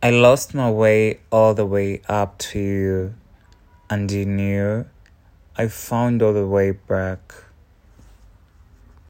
I lost my way all the way up to you, and you knew I found all the way back.